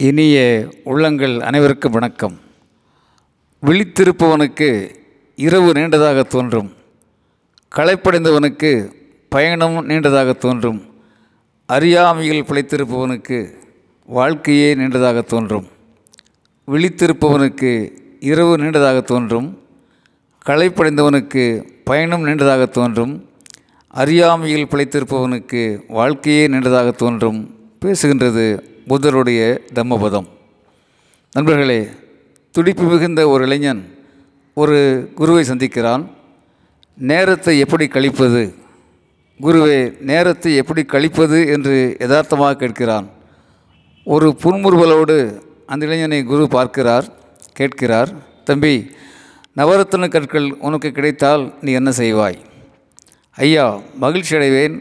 இனிய உள்ளங்கள் அனைவருக்கும் வணக்கம். விழித்திருப்பவனுக்கு இரவு நீண்டதாக தோன்றும். களைப்படைந்தவனுக்கு பயணம் நீண்டதாக தோன்றும். அறியாமையில் பிழைத்திருப்பவனுக்கு வாழ்க்கையே நீண்டதாக தோன்றும். விழித்திருப்பவனுக்கு இரவு நீண்டதாக தோன்றும். களைப்படைந்தவனுக்கு பயணம் நீண்டதாக தோன்றும். அறியாமையில் பிழைத்திருப்பவனுக்கு வாழ்க்கையே நீண்டதாக தோன்றும். பேசுகின்றது புத்தருடைய தம்மபதம் நண்பர்களே துடிப்பு மிகுந்த ஒரு இளைஞன் ஒரு குருவை சந்திக்கிறான். நேரத்தை எப்படி கழிப்பது? குருவே நேரத்தை எப்படி கழிப்பது என்று யதார்த்தமாக கேட்கிறான். ஒரு புன்முறுவலோடு அந்த இளைஞனை குரு பார்க்கிறார் கேட்கிறார் தம்பி நவரத்ன கற்கள் உனக்கு கிடைத்தால் நீ என்ன செய்வாய்? ஐயா மகிழ்ச்சி அடைவேன்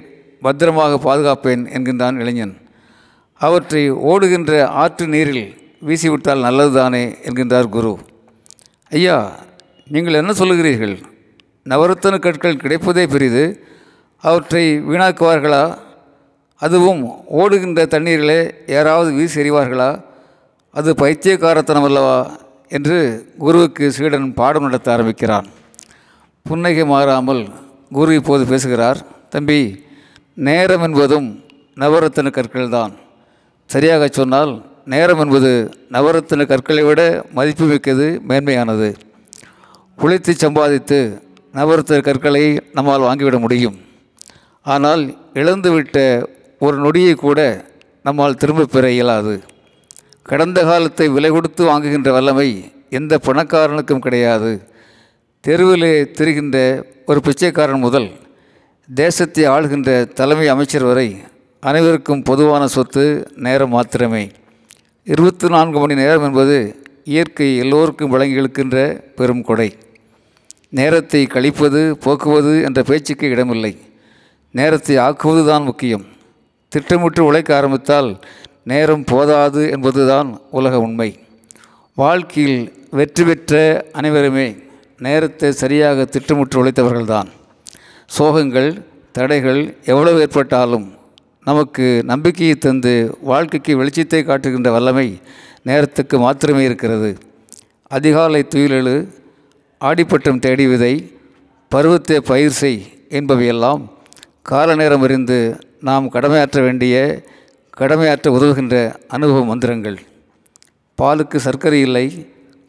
பத்திரமாக பாதுகாப்பேன் என்கின்றான் இளைஞன். அவற்றை ஓடுகின்ற ஆற்று நீரில் வீசிவிட்டால் நல்லதுதானே என்கின்றார் குரு. ஐயா நீங்கள் என்ன சொல்லுகிறீர்கள்? நவரத்தன கற்கள் கிடைப்பதே பெரிது. அவற்றை வீணாக்குவார்களா? அதுவும் ஓடுகின்ற தண்ணீரிலே யாராவது வீசி எறிவார்களா அது பைத்தியக்காரத்தனம் அல்லவா? என்று குருவுக்கு சீடன் பாடம் நடத்த ஆரம்பிக்கிறான். புன்னகை மாறாமல் குரு இப்போது பேசுகிறார் தம்பி நேரம் என்பதும் நவரத்தின கற்கள் தான் சரியாக சொன்னால் நேரம் என்பது நவரத்தின கற்களை விட மதிப்புமிக்கது மேன்மையானது. உழைத்து சம்பாதித்து நவரத்தின கற்களை நம்மால் வாங்கிவிட முடியும். ஆனால் இழந்துவிட்ட ஒரு நொடியை கூட நம்மால் திரும்ப பெற இயலாது. கடந்த காலத்தை விலை கொடுத்து வாங்குகின்ற வல்லமை எந்த பணக்காரனுக்கும் கிடையாது. தெருவிலே திரிகின்ற ஒரு பிச்சைக்காரன் முதல் தேசத்தை ஆளுகின்ற தலைமை அமைச்சர் வரை அனைவருக்கும் பொதுவான சொத்து நேரம் மாத்திரமே. இருபத்தி நான்கு மணி நேரம் என்பது இயற்கை எல்லோருக்கும் வழங்கி இழுக்கின்ற பெரும் கொடை. நேரத்தை கழிப்பது போக்குவது என்ற பேச்சுக்கு இடமில்லை. நேரத்தை ஆக்குவது தான் முக்கியம். திட்டமிட்டு உழைக்க ஆரம்பித்தால் நேரம் போதாது என்பதுதான் உலக உண்மை. வாழ்க்கையில் வெற்றி பெற்ற அனைவருமே நேரத்தை சரியாக திட்டமிட்டு உழைத்தவர்கள்தான். சோகங்கள் தடைகள் எவ்வளவு ஏற்பட்டாலும் நமக்கு நம்பிக்கையை தந்து வாழ்க்கைக்கு வெளிச்சத்தை காட்டுகின்ற வல்லமை நேரத்துக்கு மாத்திரமே இருக்கிறது. அதிகாலை துயிலெழு ஆடிப்பட்டம் தேடி விதை பருவத்தை பயிர் செய் என்பவையெல்லாம் கால நேரம் அறிந்து நாம் கடமையாற்ற வேண்டிய கடமையாற்ற உதவுகின்ற அனுபவ மந்திரங்கள். பாலுக்கு சர்க்கரை இல்லை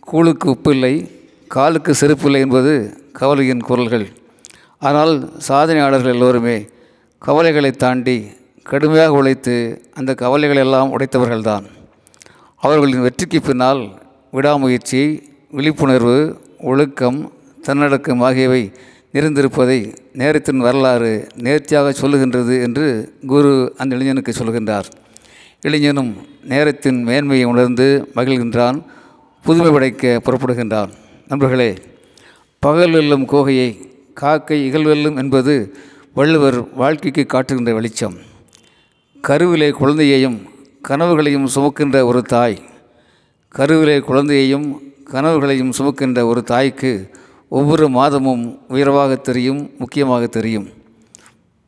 கூழுக்கு உப்பு இல்லை காலுக்கு செருப்பு இல்லை என்பது கவலையின் குரல்கள். ஆனால் சாதனையாளர்கள் எல்லோருமே கவலைகளை தாண்டி கடுமையாக உழைத்து அந்த கவலைகள் எல்லாம் உடைத்தவர்கள்தான். அவர்களின் வெற்றிக்கு பின்னால் விடாமுயற்சி விழிப்புணர்வு ஒழுக்கம் தன்னடக்கம் ஆகியவை நிறைந்திருப்பதை நேரத்தின் வரலாறு நேர்த்தியாக சொல்லுகின்றது என்று குரு அந்த இளைஞனுக்கு சொல்கின்றார். இளைஞனும் நேரத்தின் மேன்மையை உணர்ந்து மகிழ்கின்றான் புதுமை படைக்க புறப்படுகின்றான். நண்பர்களே பகல் வெல்லும் கோகையை காக்கை இகழ்வெல்லும் என்பது வள்ளுவர் வாழ்க்கைக்கு காட்டுகின்ற வெளிச்சம். கருவிலே குழந்தையையும் கனவுகளையும் சுமக்கின்ற ஒரு தாய். கருவிலே குழந்தையையும் கனவுகளையும் சுமக்கின்ற ஒரு தாய்க்கு ஒவ்வொரு மாதமும் உயர்வாக தெரியும் முக்கியமாக தெரியும்.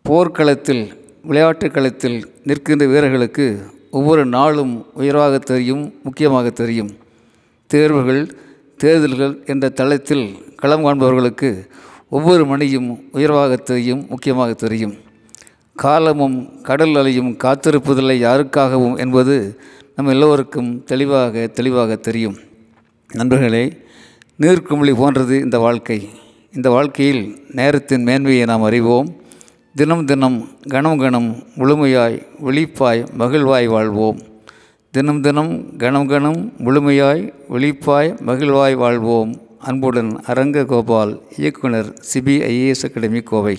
போர்க்களத்தில் விளையாட்டுக் களத்தில் நிற்கின்ற வீரர்களுக்கு ஒவ்வொரு நாளும் உயர்வாக தெரியும் முக்கியமாக தெரியும். தேர்வுகள் தேர்தல்கள் என்ற தளத்தில் களம் காண்பவர்களுக்கு ஒவ்வொரு மணியும் உயர்வாக தெரியும் முக்கியமாக தெரியும். காலமும் கடல் அலையும் காத்திருப்பதில்லை யாருக்காகவும் என்பது நம் எல்லோருக்கும் தெளிவாக தெளிவாக தெரியும். நண்பர்களே நீர்க்குமிழி போன்றது இந்த வாழ்க்கை. இந்த வாழ்க்கையில் நேரத்தின் மேன்மையை நாம் அறிவோம். தினம் தினம் கணம் கணம் முழுமையாய் விழிப்பாய் மகிழ்வாய் வாழ்வோம். தினம் தினம் கணம் கணம் முழுமையாய் விழிப்பாய் மகிழ்வாய் வாழ்வோம். அன்புடன் அரங்க கோபால் இயக்குனர் சிபிஐஏஎஸ் அகாடமி கோவை.